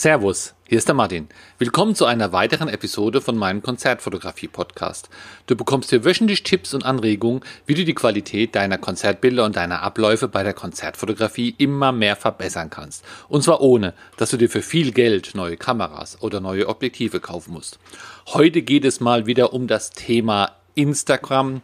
Servus, hier ist der Martin. Willkommen zu einer weiteren Episode von meinem Konzertfotografie-Podcast. Du bekommst hier wöchentlich Tipps und Anregungen, wie du die Qualität deiner Konzertbilder und deiner Abläufe bei der Konzertfotografie immer mehr verbessern kannst. Und zwar ohne, dass du dir für viel Geld neue Kameras oder neue Objektive kaufen musst. Heute geht es mal wieder um das Thema Instagram.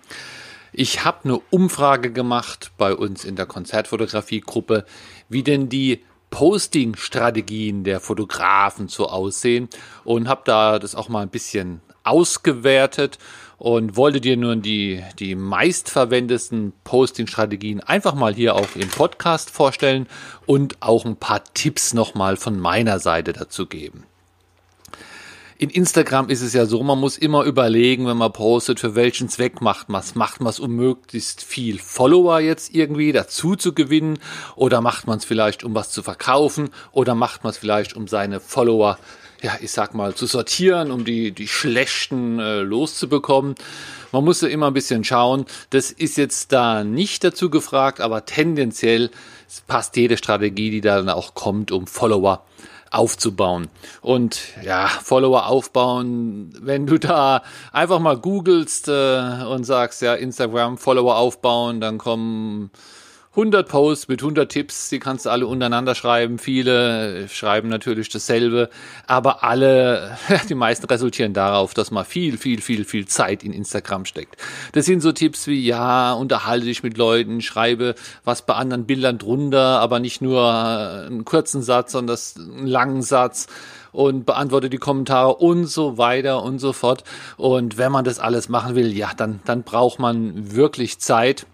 Ich habe eine Umfrage gemacht bei uns in der Konzertfotografie-Gruppe, wie denn die Posting-Strategien der Fotografen so aussehen und habe da das auch mal ein bisschen ausgewertet und wollte dir nun die, die meistverwendesten Posting-Strategien einfach mal hier auch im Podcast vorstellen und auch ein paar Tipps nochmal von meiner Seite dazu geben in Instagram ist es ja so, man muss immer überlegen, wenn man postet, für welchen Zweck macht man es. Macht man es, um möglichst viel Follower jetzt irgendwie dazu zu gewinnen? Oder macht man es vielleicht, um was zu verkaufen? Oder macht man es vielleicht, um seine Follower, ja, ich sag mal, zu sortieren, um die, die schlechten äh, loszubekommen? Man muss ja immer ein bisschen schauen. Das ist jetzt da nicht dazu gefragt, aber tendenziell passt jede Strategie, die dann auch kommt, um Follower aufzubauen. Und ja, Follower aufbauen, wenn du da einfach mal googelst äh, und sagst, ja, Instagram Follower aufbauen, dann kommen 100 Posts mit 100 Tipps, die kannst du alle untereinander schreiben. Viele schreiben natürlich dasselbe, aber alle, die meisten resultieren darauf, dass man viel, viel, viel, viel Zeit in Instagram steckt. Das sind so Tipps wie, ja, unterhalte dich mit Leuten, schreibe was bei anderen Bildern drunter, aber nicht nur einen kurzen Satz, sondern einen langen Satz und beantworte die Kommentare und so weiter und so fort. Und wenn man das alles machen will, ja, dann, dann braucht man wirklich Zeit.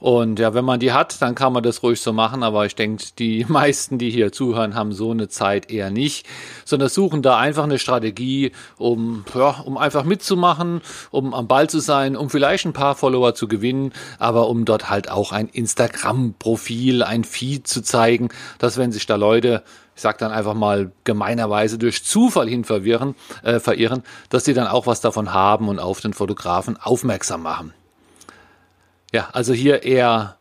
Und ja, wenn man die hat, dann kann man das ruhig so machen. Aber ich denke, die meisten, die hier zuhören, haben so eine Zeit eher nicht, sondern suchen da einfach eine Strategie, um, ja, um einfach mitzumachen, um am Ball zu sein, um vielleicht ein paar Follower zu gewinnen, aber um dort halt auch ein Instagram-Profil, ein Feed zu zeigen, dass wenn sich da Leute ich sag dann einfach mal gemeinerweise durch Zufall hin verwirren, äh, verirren, dass sie dann auch was davon haben und auf den Fotografen aufmerksam machen. Ja, also hier eher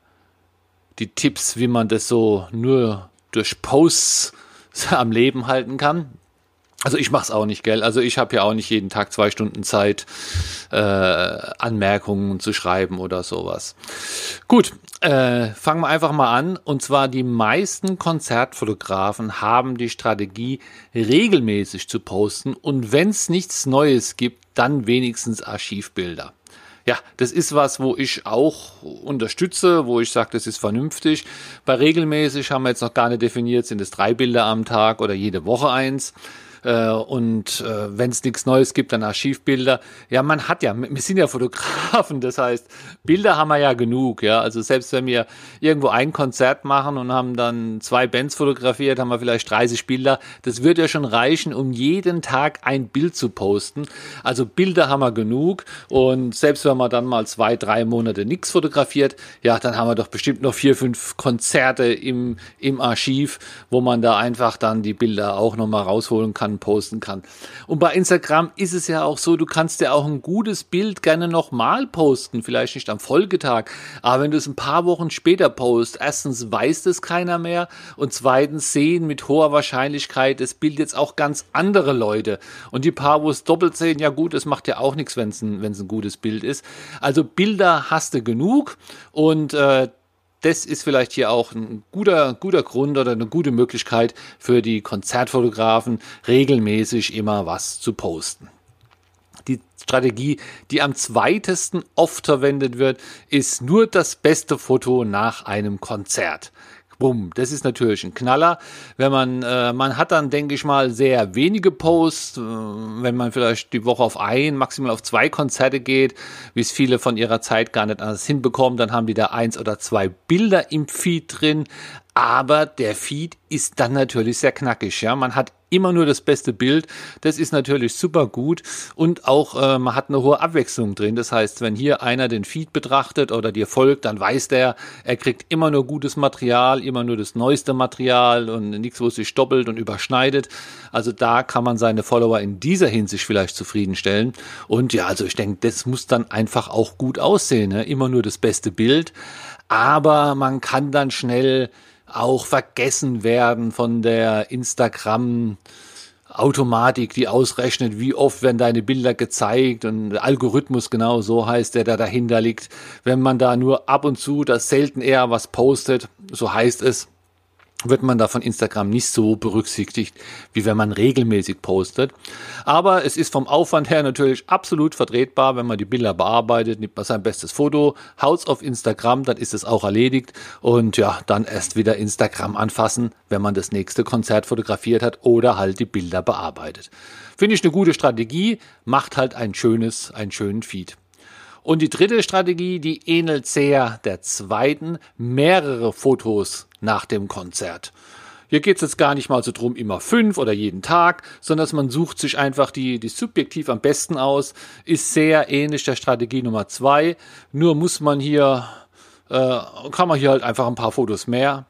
die Tipps, wie man das so nur durch Posts am Leben halten kann. Also ich mach's auch nicht, gell? Also ich habe ja auch nicht jeden Tag zwei Stunden Zeit, äh, Anmerkungen zu schreiben oder sowas. Gut, äh, fangen wir einfach mal an. Und zwar die meisten Konzertfotografen haben die Strategie, regelmäßig zu posten und wenn es nichts Neues gibt, dann wenigstens Archivbilder ja, das ist was, wo ich auch unterstütze, wo ich sage, das ist vernünftig. Bei regelmäßig haben wir jetzt noch gar nicht definiert, sind es drei Bilder am Tag oder jede Woche eins. Äh, und äh, wenn es nichts Neues gibt, dann Archivbilder. Ja, man hat ja, wir sind ja Fotografen, das heißt, Bilder haben wir ja genug, ja. Also selbst wenn wir irgendwo ein Konzert machen und haben dann zwei Bands fotografiert, haben wir vielleicht 30 Bilder. Das wird ja schon reichen, um jeden Tag ein Bild zu posten. Also Bilder haben wir genug und selbst wenn man dann mal zwei, drei Monate nichts fotografiert, ja, dann haben wir doch bestimmt noch vier, fünf Konzerte im, im Archiv, wo man da einfach dann die Bilder auch nochmal rausholen kann kann, posten kann. Und bei Instagram ist es ja auch so, du kannst ja auch ein gutes Bild gerne nochmal posten, vielleicht nicht am Folgetag, aber wenn du es ein paar Wochen später postest, erstens weiß das keiner mehr und zweitens sehen mit hoher Wahrscheinlichkeit das Bild jetzt auch ganz andere Leute. Und die paar, wo es doppelt sehen, ja gut, es macht ja auch nichts, wenn es ein, ein gutes Bild ist. Also Bilder hast du genug und äh, das ist vielleicht hier auch ein guter, guter Grund oder eine gute Möglichkeit für die Konzertfotografen, regelmäßig immer was zu posten. Die Strategie, die am zweitesten oft verwendet wird, ist nur das beste Foto nach einem Konzert. Bumm, das ist natürlich ein Knaller. Wenn man, äh, man hat dann, denke ich mal, sehr wenige Posts, äh, wenn man vielleicht die Woche auf ein, maximal auf zwei Konzerte geht, wie es viele von ihrer Zeit gar nicht anders hinbekommen, dann haben die da eins oder zwei Bilder im Feed drin. Aber der Feed ist dann natürlich sehr knackig. Ja, man hat immer nur das beste Bild. Das ist natürlich super gut und auch äh, man hat eine hohe Abwechslung drin. Das heißt, wenn hier einer den Feed betrachtet oder dir folgt, dann weiß der, er kriegt immer nur gutes Material, immer nur das neueste Material und nichts, wo es sich doppelt und überschneidet. Also da kann man seine Follower in dieser Hinsicht vielleicht zufriedenstellen. Und ja, also ich denke, das muss dann einfach auch gut aussehen. Ne? Immer nur das beste Bild. Aber man kann dann schnell auch vergessen werden von der Instagram Automatik, die ausrechnet, wie oft werden deine Bilder gezeigt und Algorithmus genau so heißt, der da dahinter liegt. Wenn man da nur ab und zu, das selten eher was postet, so heißt es, wird man da von Instagram nicht so berücksichtigt, wie wenn man regelmäßig postet. Aber es ist vom Aufwand her natürlich absolut vertretbar, wenn man die Bilder bearbeitet, nimmt man sein bestes Foto, haut's auf Instagram, dann ist es auch erledigt und ja, dann erst wieder Instagram anfassen, wenn man das nächste Konzert fotografiert hat oder halt die Bilder bearbeitet. Finde ich eine gute Strategie, macht halt ein schönes, einen schönen Feed. Und die dritte Strategie, die ähnelt sehr der zweiten, mehrere Fotos nach dem Konzert. Hier geht es jetzt gar nicht mal so drum, immer fünf oder jeden Tag, sondern dass man sucht sich einfach die, die subjektiv am besten aus, ist sehr ähnlich der Strategie Nummer zwei. Nur muss man hier, äh, kann man hier halt einfach ein paar Fotos mehr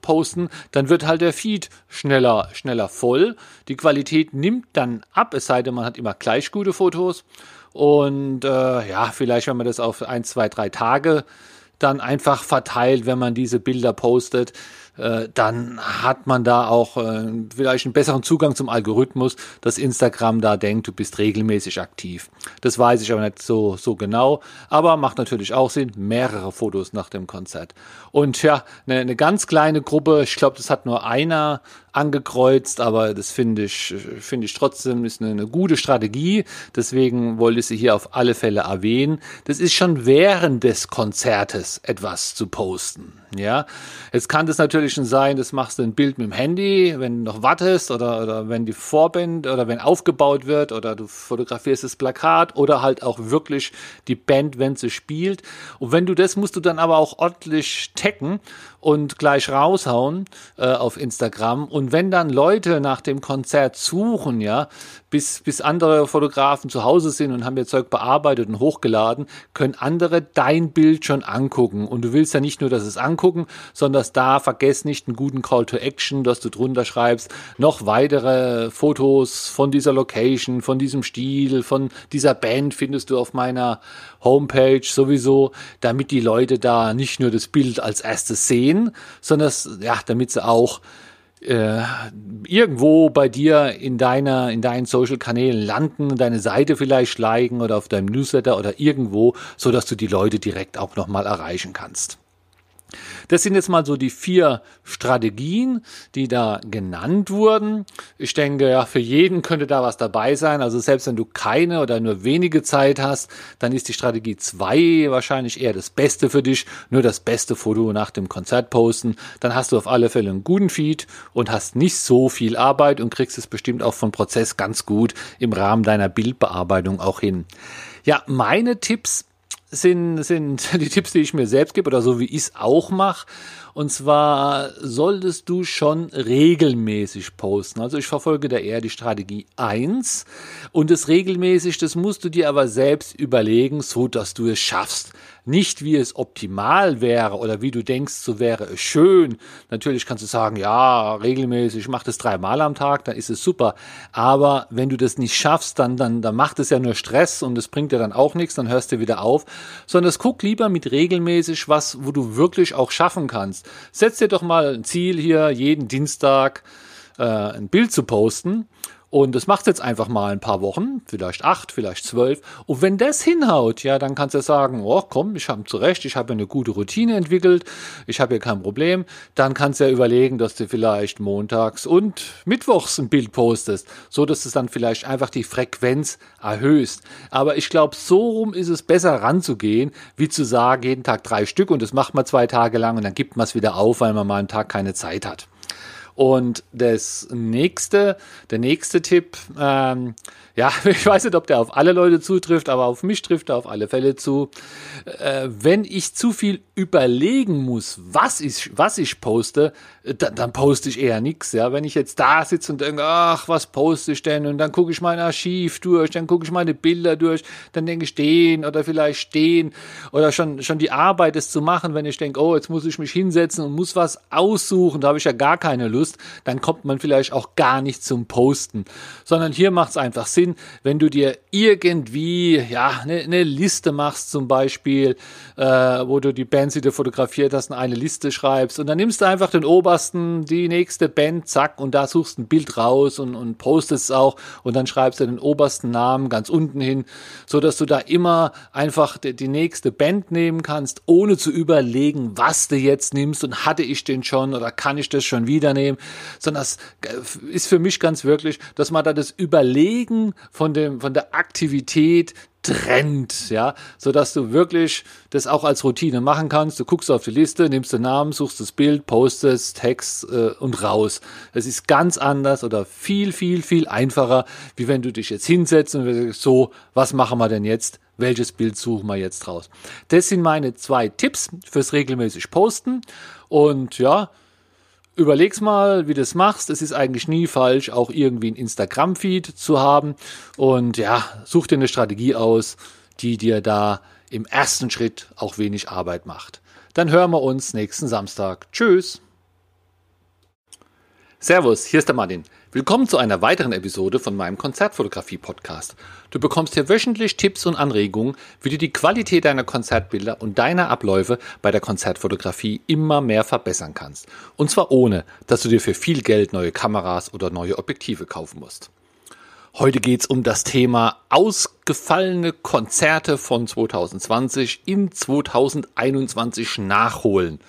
posten, dann wird halt der Feed schneller, schneller voll. Die Qualität nimmt dann ab, es sei denn, man hat immer gleich gute Fotos. Und äh, ja, vielleicht, wenn man das auf ein, zwei, drei Tage dann einfach verteilt, wenn man diese Bilder postet, äh, dann hat man da auch äh, vielleicht einen besseren Zugang zum Algorithmus, dass Instagram da denkt, du bist regelmäßig aktiv. Das weiß ich aber nicht so, so genau, aber macht natürlich auch Sinn, mehrere Fotos nach dem Konzert. Und ja, eine, eine ganz kleine Gruppe, ich glaube, das hat nur einer angekreuzt, aber das finde ich, finde ich trotzdem ist eine, eine, gute Strategie. Deswegen wollte ich sie hier auf alle Fälle erwähnen. Das ist schon während des Konzertes etwas zu posten. Ja, jetzt kann das natürlich schon sein, das machst du ein Bild mit dem Handy, wenn du noch wartest oder, oder wenn die Vorband oder wenn aufgebaut wird oder du fotografierst das Plakat oder halt auch wirklich die Band, wenn sie spielt. Und wenn du das musst du dann aber auch ordentlich taggen und gleich raushauen äh, auf Instagram. Und wenn dann Leute nach dem Konzert suchen, ja, bis, bis andere Fotografen zu Hause sind und haben ihr Zeug bearbeitet und hochgeladen, können andere dein Bild schon angucken. Und du willst ja nicht nur, dass es angucken, sondern dass da vergess nicht einen guten Call to Action, dass du drunter schreibst, noch weitere Fotos von dieser Location, von diesem Stil, von dieser Band findest du auf meiner Homepage sowieso, damit die Leute da nicht nur das Bild als erstes sehen, sondern ja, damit sie auch äh, irgendwo bei dir in deiner, in deinen Social Kanälen landen, deine Seite vielleicht liken oder auf deinem Newsletter oder irgendwo, so dass du die Leute direkt auch nochmal erreichen kannst. Das sind jetzt mal so die vier Strategien, die da genannt wurden. Ich denke, ja, für jeden könnte da was dabei sein. Also selbst wenn du keine oder nur wenige Zeit hast, dann ist die Strategie zwei wahrscheinlich eher das Beste für dich. Nur das beste Foto nach dem Konzert posten. Dann hast du auf alle Fälle einen guten Feed und hast nicht so viel Arbeit und kriegst es bestimmt auch von Prozess ganz gut im Rahmen deiner Bildbearbeitung auch hin. Ja, meine Tipps sind, sind die Tipps, die ich mir selbst gebe oder so wie ich es auch mache. Und zwar solltest du schon regelmäßig posten. Also ich verfolge da eher die Strategie eins und das regelmäßig, das musst du dir aber selbst überlegen, so dass du es schaffst. Nicht wie es optimal wäre oder wie du denkst, so wäre es schön. Natürlich kannst du sagen, ja, regelmäßig, mach das dreimal am Tag, dann ist es super. Aber wenn du das nicht schaffst, dann, dann, dann macht es ja nur Stress und es bringt dir dann auch nichts, dann hörst du wieder auf. Sondern es guck lieber mit regelmäßig was, wo du wirklich auch schaffen kannst kannst. Setz dir doch mal ein Ziel hier, jeden Dienstag äh, ein Bild zu posten. Und das macht jetzt einfach mal ein paar Wochen, vielleicht acht, vielleicht zwölf. Und wenn das hinhaut, ja, dann kannst du sagen, oh komm, ich habe zurecht, ich habe eine gute Routine entwickelt, ich habe hier kein Problem. Dann kannst du ja überlegen, dass du vielleicht montags und mittwochs ein Bild postest, so dass du dann vielleicht einfach die Frequenz erhöhst. Aber ich glaube, so rum ist es besser ranzugehen, wie zu sagen, jeden Tag drei Stück und das macht man zwei Tage lang und dann gibt man es wieder auf, weil man mal einen Tag keine Zeit hat. Und das nächste, der nächste Tipp, ähm, ja, ich weiß nicht, ob der auf alle Leute zutrifft, aber auf mich trifft er auf alle Fälle zu. Äh, wenn ich zu viel überlegen muss, was ich, was ich poste, äh, dann, dann poste ich eher nichts. Ja, wenn ich jetzt da sitze und denke, ach, was poste ich denn? Und dann gucke ich mein Archiv durch, dann gucke ich meine Bilder durch, dann denke ich den oder vielleicht stehen oder schon, schon die Arbeit, es zu machen, wenn ich denke, oh, jetzt muss ich mich hinsetzen und muss was aussuchen, da habe ich ja gar keine Lust Lust, dann kommt man vielleicht auch gar nicht zum Posten. Sondern hier macht es einfach Sinn, wenn du dir irgendwie ja eine, eine Liste machst zum Beispiel, äh, wo du die Bands, die du fotografiert hast, in eine Liste schreibst und dann nimmst du einfach den obersten, die nächste Band, zack, und da suchst ein Bild raus und, und postest es auch und dann schreibst du den obersten Namen ganz unten hin, so dass du da immer einfach die, die nächste Band nehmen kannst, ohne zu überlegen, was du jetzt nimmst und hatte ich den schon oder kann ich das schon wieder nehmen, sondern das äh, ist für mich ganz wirklich, dass man da das Überlegen von dem, von der Aktivität trennt, ja, so dass du wirklich das auch als Routine machen kannst. Du guckst auf die Liste, nimmst den Namen, suchst das Bild, postest Text äh, und raus. Es ist ganz anders oder viel, viel, viel einfacher, wie wenn du dich jetzt hinsetzt und sagst, so, was machen wir denn jetzt? Welches Bild suchen wir jetzt raus? Das sind meine zwei Tipps fürs regelmäßig Posten und ja, überleg's mal, wie du es machst. Es ist eigentlich nie falsch, auch irgendwie ein Instagram-Feed zu haben. Und ja, such dir eine Strategie aus, die dir da im ersten Schritt auch wenig Arbeit macht. Dann hören wir uns nächsten Samstag. Tschüss. Servus, hier ist der Martin. Willkommen zu einer weiteren Episode von meinem Konzertfotografie-Podcast. Du bekommst hier wöchentlich Tipps und Anregungen, wie du die Qualität deiner Konzertbilder und deiner Abläufe bei der Konzertfotografie immer mehr verbessern kannst. Und zwar ohne, dass du dir für viel Geld neue Kameras oder neue Objektive kaufen musst. Heute geht's um das Thema ausgefallene Konzerte von 2020 in 2021 nachholen.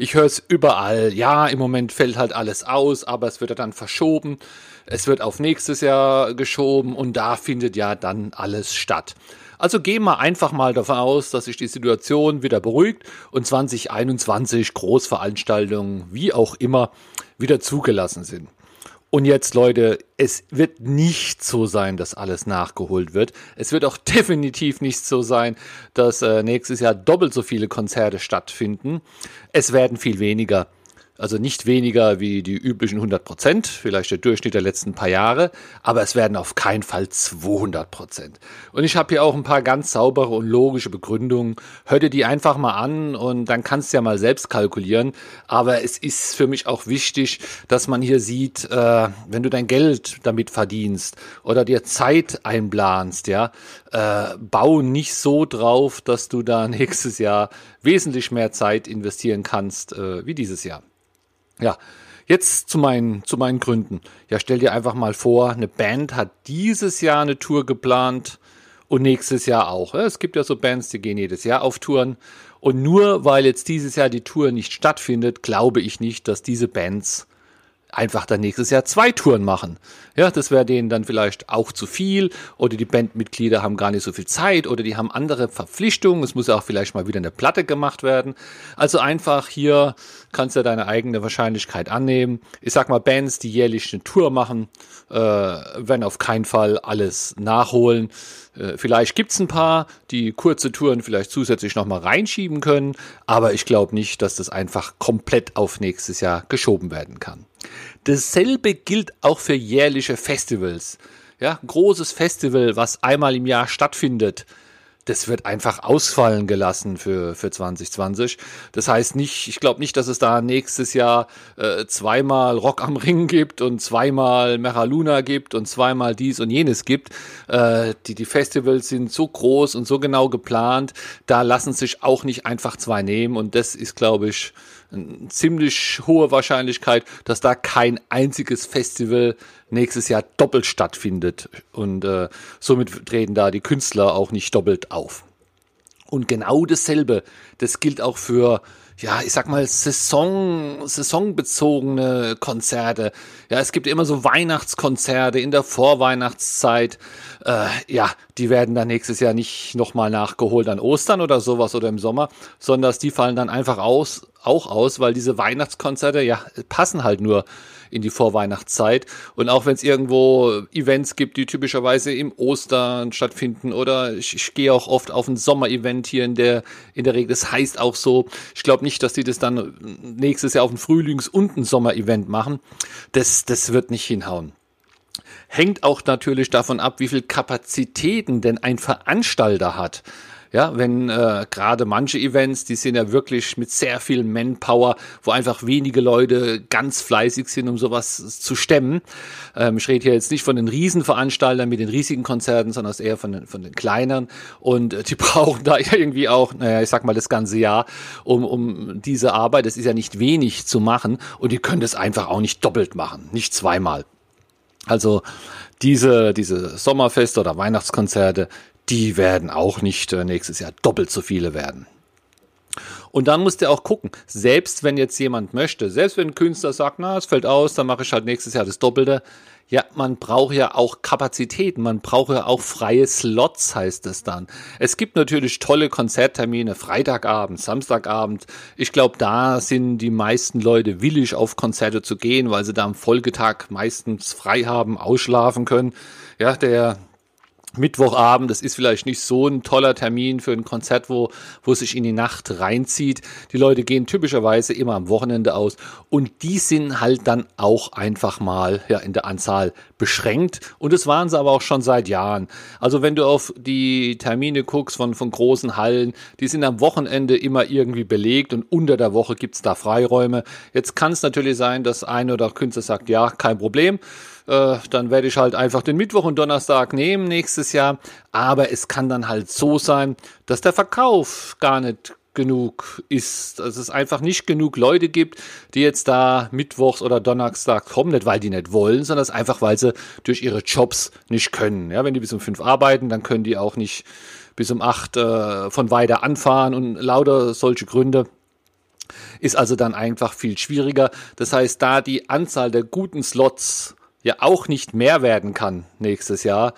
Ich höre es überall. Ja, im Moment fällt halt alles aus, aber es wird ja dann verschoben. Es wird auf nächstes Jahr geschoben und da findet ja dann alles statt. Also gehen wir einfach mal davon aus, dass sich die Situation wieder beruhigt und 2021 Großveranstaltungen, wie auch immer, wieder zugelassen sind. Und jetzt, Leute, es wird nicht so sein, dass alles nachgeholt wird. Es wird auch definitiv nicht so sein, dass äh, nächstes Jahr doppelt so viele Konzerte stattfinden. Es werden viel weniger. Also nicht weniger wie die üblichen 100 Prozent, vielleicht der Durchschnitt der letzten paar Jahre, aber es werden auf keinen Fall 200 Prozent. Und ich habe hier auch ein paar ganz saubere und logische Begründungen. Hör dir die einfach mal an und dann kannst du ja mal selbst kalkulieren. Aber es ist für mich auch wichtig, dass man hier sieht, äh, wenn du dein Geld damit verdienst oder dir Zeit einplanst, ja, äh, bau nicht so drauf, dass du da nächstes Jahr wesentlich mehr Zeit investieren kannst äh, wie dieses Jahr. Ja, jetzt zu meinen, zu meinen Gründen. Ja, stell dir einfach mal vor, eine Band hat dieses Jahr eine Tour geplant und nächstes Jahr auch. Es gibt ja so Bands, die gehen jedes Jahr auf Touren. Und nur weil jetzt dieses Jahr die Tour nicht stattfindet, glaube ich nicht, dass diese Bands einfach dann nächstes Jahr zwei Touren machen. Ja, das wäre denen dann vielleicht auch zu viel oder die Bandmitglieder haben gar nicht so viel Zeit oder die haben andere Verpflichtungen. Es muss ja auch vielleicht mal wieder eine Platte gemacht werden. Also einfach hier kannst du deine eigene Wahrscheinlichkeit annehmen. Ich sag mal, Bands, die jährlich eine Tour machen, äh, werden auf keinen Fall alles nachholen. Äh, vielleicht gibt's ein paar, die kurze Touren vielleicht zusätzlich nochmal reinschieben können, aber ich glaube nicht, dass das einfach komplett auf nächstes Jahr geschoben werden kann. Dasselbe gilt auch für jährliche Festivals. Ja, großes Festival, was einmal im Jahr stattfindet das wird einfach ausfallen gelassen für, für 2020. Das heißt nicht, ich glaube nicht, dass es da nächstes Jahr äh, zweimal Rock am Ring gibt und zweimal Luna gibt und zweimal dies und jenes gibt. Äh, die, die Festivals sind so groß und so genau geplant, da lassen sich auch nicht einfach zwei nehmen und das ist, glaube ich, eine ziemlich hohe Wahrscheinlichkeit, dass da kein einziges Festival nächstes Jahr doppelt stattfindet. Und äh, somit treten da die Künstler auch nicht doppelt auf. Und genau dasselbe, das gilt auch für ja, ich sag mal, Saison, saisonbezogene Konzerte. Ja, es gibt immer so Weihnachtskonzerte in der Vorweihnachtszeit. Äh, ja, die werden dann nächstes Jahr nicht nochmal nachgeholt an Ostern oder sowas oder im Sommer, sondern die fallen dann einfach aus, auch aus, weil diese Weihnachtskonzerte, ja, passen halt nur in die Vorweihnachtszeit. Und auch wenn es irgendwo Events gibt, die typischerweise im Ostern stattfinden oder ich, ich gehe auch oft auf ein Sommerevent hier in der, in der Regel. Das heißt auch so, ich glaube nicht, dass die das dann nächstes Jahr auf ein Frühlings- und ein Sommerevent machen. Das, das wird nicht hinhauen. Hängt auch natürlich davon ab, wie viel Kapazitäten denn ein Veranstalter hat. Ja, wenn äh, gerade manche Events, die sind ja wirklich mit sehr viel Manpower, wo einfach wenige Leute ganz fleißig sind, um sowas zu stemmen. Ähm, ich rede hier jetzt nicht von den Riesenveranstaltern mit den riesigen Konzerten, sondern eher von den, von den kleineren. Und äh, die brauchen da irgendwie auch, naja, ich sag mal das ganze Jahr, um, um diese Arbeit, das ist ja nicht wenig zu machen. Und die können das einfach auch nicht doppelt machen, nicht zweimal. Also diese, diese Sommerfeste oder Weihnachtskonzerte, die werden auch nicht äh, nächstes Jahr doppelt so viele werden. Und dann musst du auch gucken, selbst wenn jetzt jemand möchte, selbst wenn ein Künstler sagt, na, es fällt aus, dann mache ich halt nächstes Jahr das Doppelte. Ja, man braucht ja auch Kapazitäten, man braucht ja auch freie Slots, heißt es dann. Es gibt natürlich tolle Konzerttermine, Freitagabend, Samstagabend. Ich glaube, da sind die meisten Leute willig, auf Konzerte zu gehen, weil sie da am Folgetag meistens frei haben, ausschlafen können. Ja, der Mittwochabend, das ist vielleicht nicht so ein toller Termin für ein Konzert, wo, wo sich in die Nacht reinzieht. Die Leute gehen typischerweise immer am Wochenende aus und die sind halt dann auch einfach mal ja, in der Anzahl beschränkt und das waren sie aber auch schon seit Jahren. Also wenn du auf die Termine guckst von, von großen Hallen, die sind am Wochenende immer irgendwie belegt und unter der Woche gibt's da Freiräume. Jetzt kann es natürlich sein, dass ein oder Künstler sagt, ja, kein Problem äh, dann werde ich halt einfach den Mittwoch und Donnerstag nehmen nächstes Jahr. Aber es kann dann halt so sein, dass der Verkauf gar nicht genug ist, dass es einfach nicht genug Leute gibt, die jetzt da mittwochs oder donnerstags kommen, nicht weil die nicht wollen, sondern einfach weil sie durch ihre Jobs nicht können. Ja, wenn die bis um fünf arbeiten, dann können die auch nicht bis um acht äh, von weiter anfahren und lauter solche Gründe ist also dann einfach viel schwieriger. Das heißt, da die Anzahl der guten Slots ja auch nicht mehr werden kann nächstes Jahr,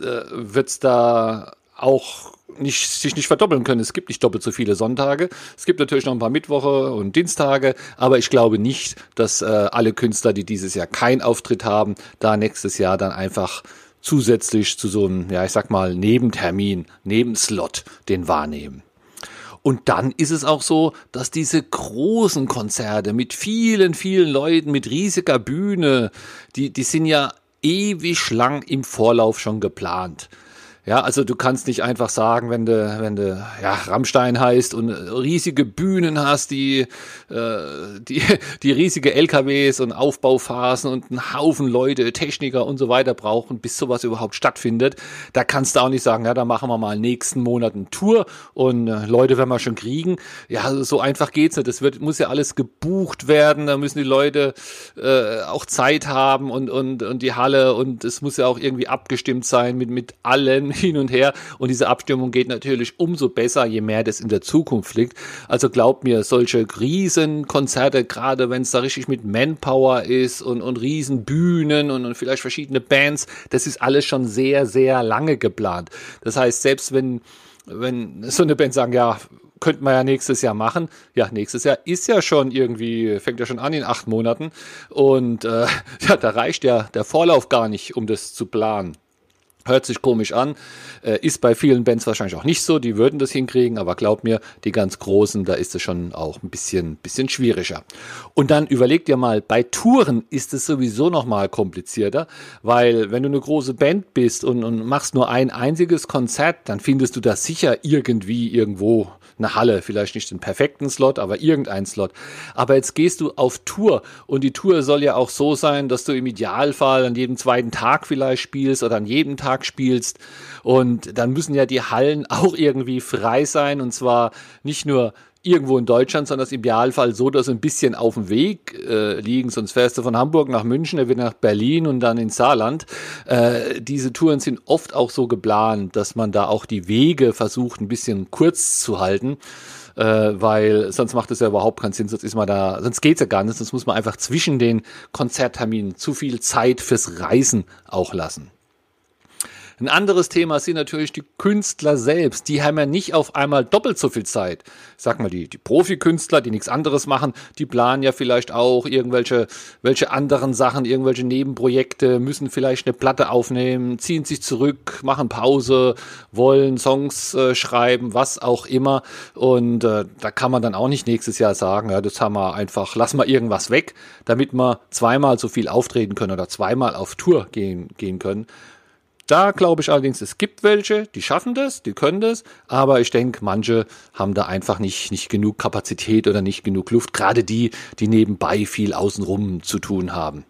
äh, wird es da auch nicht, sich nicht verdoppeln können. Es gibt nicht doppelt so viele Sonntage. Es gibt natürlich noch ein paar Mittwoche und Dienstage, aber ich glaube nicht, dass äh, alle Künstler, die dieses Jahr keinen Auftritt haben, da nächstes Jahr dann einfach zusätzlich zu so einem, ja, ich sag mal, Nebentermin, Nebenslot den wahrnehmen. Und dann ist es auch so, dass diese großen Konzerte mit vielen, vielen Leuten, mit riesiger Bühne, die, die sind ja ewig lang im Vorlauf schon geplant. Ja, also du kannst nicht einfach sagen, wenn du, wenn du ja, Rammstein heißt und riesige Bühnen hast, die, äh, die, die riesige LKWs und Aufbauphasen und einen Haufen Leute, Techniker und so weiter brauchen, bis sowas überhaupt stattfindet. Da kannst du auch nicht sagen, ja, da machen wir mal nächsten Monat eine Tour und äh, Leute werden wir schon kriegen. Ja, so einfach geht's nicht. Das wird, muss ja alles gebucht werden. Da müssen die Leute äh, auch Zeit haben und, und, und die Halle und es muss ja auch irgendwie abgestimmt sein mit, mit allen hin und her. Und diese Abstimmung geht natürlich umso besser, je mehr das in der Zukunft liegt. Also glaubt mir, solche Riesenkonzerte, gerade wenn es da richtig mit Manpower ist und, und Riesenbühnen und, und vielleicht verschiedene Bands, das ist alles schon sehr, sehr lange geplant. Das heißt, selbst wenn, wenn so eine Band sagen, ja, könnte man ja nächstes Jahr machen. Ja, nächstes Jahr ist ja schon irgendwie, fängt ja schon an in acht Monaten. Und äh, ja, da reicht ja der Vorlauf gar nicht, um das zu planen. Hört sich komisch an, äh, ist bei vielen Bands wahrscheinlich auch nicht so, die würden das hinkriegen, aber glaub mir, die ganz großen, da ist es schon auch ein bisschen, bisschen schwieriger. Und dann überleg dir mal, bei Touren ist es sowieso noch mal komplizierter, weil wenn du eine große Band bist und, und machst nur ein einziges Konzert, dann findest du da sicher irgendwie irgendwo eine Halle, vielleicht nicht den perfekten Slot, aber irgendein Slot. Aber jetzt gehst du auf Tour und die Tour soll ja auch so sein, dass du im Idealfall an jedem zweiten Tag vielleicht spielst oder an jedem Tag spielst und dann müssen ja die Hallen auch irgendwie frei sein und zwar nicht nur irgendwo in Deutschland, sondern das Idealfall so, dass sie ein bisschen auf dem Weg äh, liegen. Sonst fährst du von Hamburg nach München, dann wieder nach Berlin und dann ins Saarland. Äh, diese Touren sind oft auch so geplant, dass man da auch die Wege versucht, ein bisschen kurz zu halten. Äh, weil sonst macht es ja überhaupt keinen Sinn, sonst ist man da, sonst geht's ja gar nicht, sonst muss man einfach zwischen den Konzertterminen zu viel Zeit fürs Reisen auch lassen. Ein anderes Thema sind natürlich die Künstler selbst. Die haben ja nicht auf einmal doppelt so viel Zeit. Sag mal, die, die Profikünstler, die nichts anderes machen, die planen ja vielleicht auch irgendwelche welche anderen Sachen, irgendwelche Nebenprojekte, müssen vielleicht eine Platte aufnehmen, ziehen sich zurück, machen Pause, wollen Songs äh, schreiben, was auch immer. Und äh, da kann man dann auch nicht nächstes Jahr sagen, ja, das haben wir einfach, lass mal irgendwas weg, damit wir zweimal so viel auftreten können oder zweimal auf Tour gehen, gehen können Da glaube ich allerdings, es gibt welche, die schaffen das, die können das, aber ich denke, manche haben da einfach nicht, nicht genug Kapazität oder nicht genug Luft, gerade die, die nebenbei viel außenrum zu tun haben.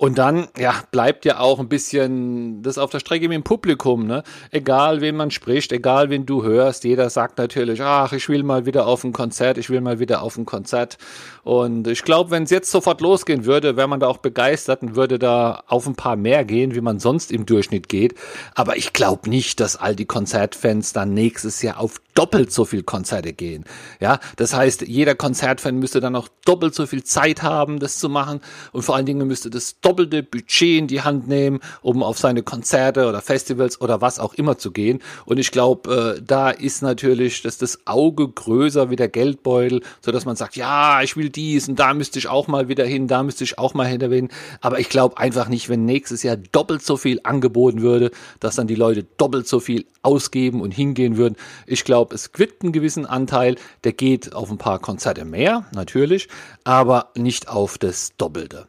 Und dann, ja, bleibt ja auch ein bisschen das auf der Strecke mit dem Publikum, ne? Egal, wen man spricht, egal, wen du hörst, jeder sagt natürlich, ach, ich will mal wieder auf ein Konzert, ich will mal wieder auf ein Konzert. Und ich glaube, wenn es jetzt sofort losgehen würde, wäre man da auch begeistert und würde da auf ein paar mehr gehen, wie man sonst im Durchschnitt geht. Aber ich glaube nicht, dass all die Konzertfans dann nächstes Jahr auf doppelt so viel Konzerte gehen. Ja, das heißt, jeder Konzertfan müsste dann auch doppelt so viel Zeit haben, das zu machen und vor allen Dingen müsste das doppelte Budget in die Hand nehmen, um auf seine Konzerte oder Festivals oder was auch immer zu gehen. Und ich glaube, äh, da ist natürlich dass das Auge größer wie der Geldbeutel, so dass man sagt, ja, ich will dies und da müsste ich auch mal wieder hin, da müsste ich auch mal hinterwinden. Aber ich glaube einfach nicht, wenn nächstes Jahr doppelt so viel angeboten würde, dass dann die Leute doppelt so viel ausgeben und hingehen würden. Ich glaube, es gibt einen gewissen Anteil, der geht auf ein paar Konzerte mehr, natürlich, aber nicht auf das Doppelte.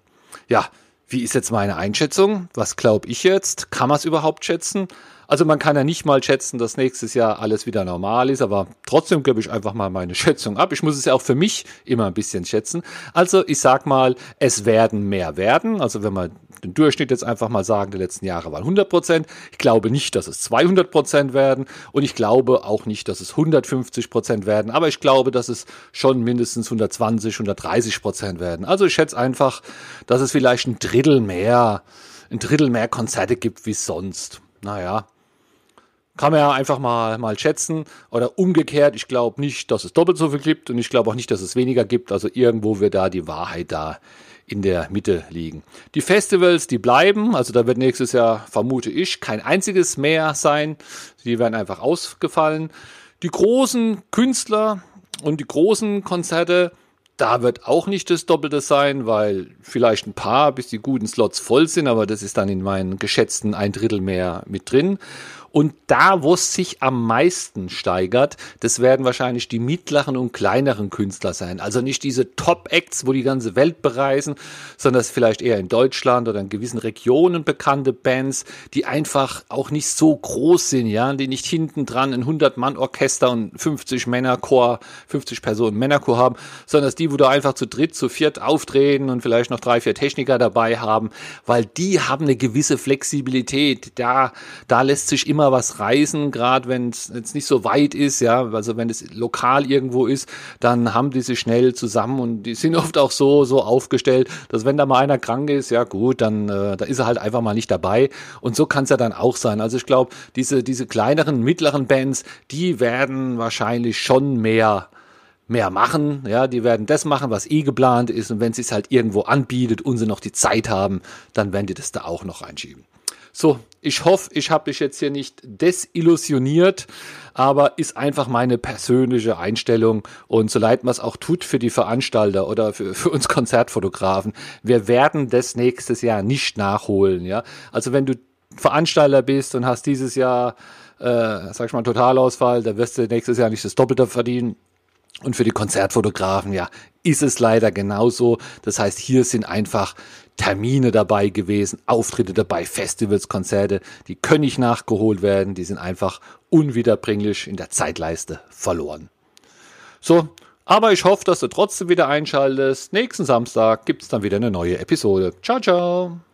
Ja, wie ist jetzt meine Einschätzung? Was glaube ich jetzt? Kann man es überhaupt schätzen? Also man kann ja nicht mal schätzen, dass nächstes Jahr alles wieder normal ist, aber trotzdem gebe ich einfach mal meine Schätzung ab. Ich muss es ja auch für mich immer ein bisschen schätzen. Also ich sag mal, es werden mehr werden. Also wenn man den Durchschnitt jetzt einfach mal sagen, der letzten Jahre waren 100 Prozent. Ich glaube nicht, dass es 200 Prozent werden und ich glaube auch nicht, dass es 150 Prozent werden, aber ich glaube, dass es schon mindestens 120, 130 Prozent werden. Also ich schätze einfach, dass es vielleicht ein Drittel mehr, ein Drittel mehr Konzerte gibt wie sonst. Naja, kann man ja einfach mal, mal schätzen. Oder umgekehrt, ich glaube nicht, dass es doppelt so viel gibt und ich glaube auch nicht, dass es weniger gibt. Also irgendwo wird da die Wahrheit da in der Mitte liegen. Die Festivals, die bleiben, also da wird nächstes Jahr, vermute ich, kein einziges mehr sein. Die werden einfach ausgefallen. Die großen Künstler und die großen Konzerte, da wird auch nicht das Doppelte sein, weil vielleicht ein paar, bis die guten Slots voll sind, aber das ist dann in meinen geschätzten ein Drittel mehr mit drin. Und da, wo es sich am meisten steigert, das werden wahrscheinlich die mittleren und kleineren Künstler sein. Also nicht diese Top-Acts, wo die ganze Welt bereisen, sondern das vielleicht eher in Deutschland oder in gewissen Regionen bekannte Bands, die einfach auch nicht so groß sind, ja, die nicht hinten dran ein 100-Mann-Orchester und 50 Männerchor, 50 Personen Männerchor haben, sondern dass die, wo da einfach zu dritt, zu viert auftreten und vielleicht noch drei, vier Techniker dabei haben, weil die haben eine gewisse Flexibilität. Da, da lässt sich immer immer was reisen, gerade wenn es jetzt nicht so weit ist, ja, also wenn es lokal irgendwo ist, dann haben die sich schnell zusammen und die sind oft auch so, so aufgestellt, dass wenn da mal einer krank ist, ja gut, dann äh, da ist er halt einfach mal nicht dabei. Und so kann es ja dann auch sein. Also ich glaube, diese, diese kleineren, mittleren Bands, die werden wahrscheinlich schon mehr mehr machen, ja, die werden das machen, was eh geplant ist und wenn sie es halt irgendwo anbietet und sie noch die Zeit haben, dann werden die das da auch noch einschieben. So, ich hoffe, ich habe dich jetzt hier nicht desillusioniert, aber ist einfach meine persönliche Einstellung und so leid man es auch tut für die Veranstalter oder für, für uns Konzertfotografen, wir werden das nächstes Jahr nicht nachholen, ja. Also wenn du Veranstalter bist und hast dieses Jahr, äh, sag ich mal, Totalausfall, da wirst du nächstes Jahr nicht das Doppelte verdienen. Und für die Konzertfotografen, ja, ist es leider genauso. Das heißt, hier sind einfach Termine dabei gewesen, Auftritte dabei, Festivals, Konzerte, die können nicht nachgeholt werden, die sind einfach unwiederbringlich in der Zeitleiste verloren. So, aber ich hoffe, dass du trotzdem wieder einschaltest. Nächsten Samstag gibt es dann wieder eine neue Episode. Ciao, ciao.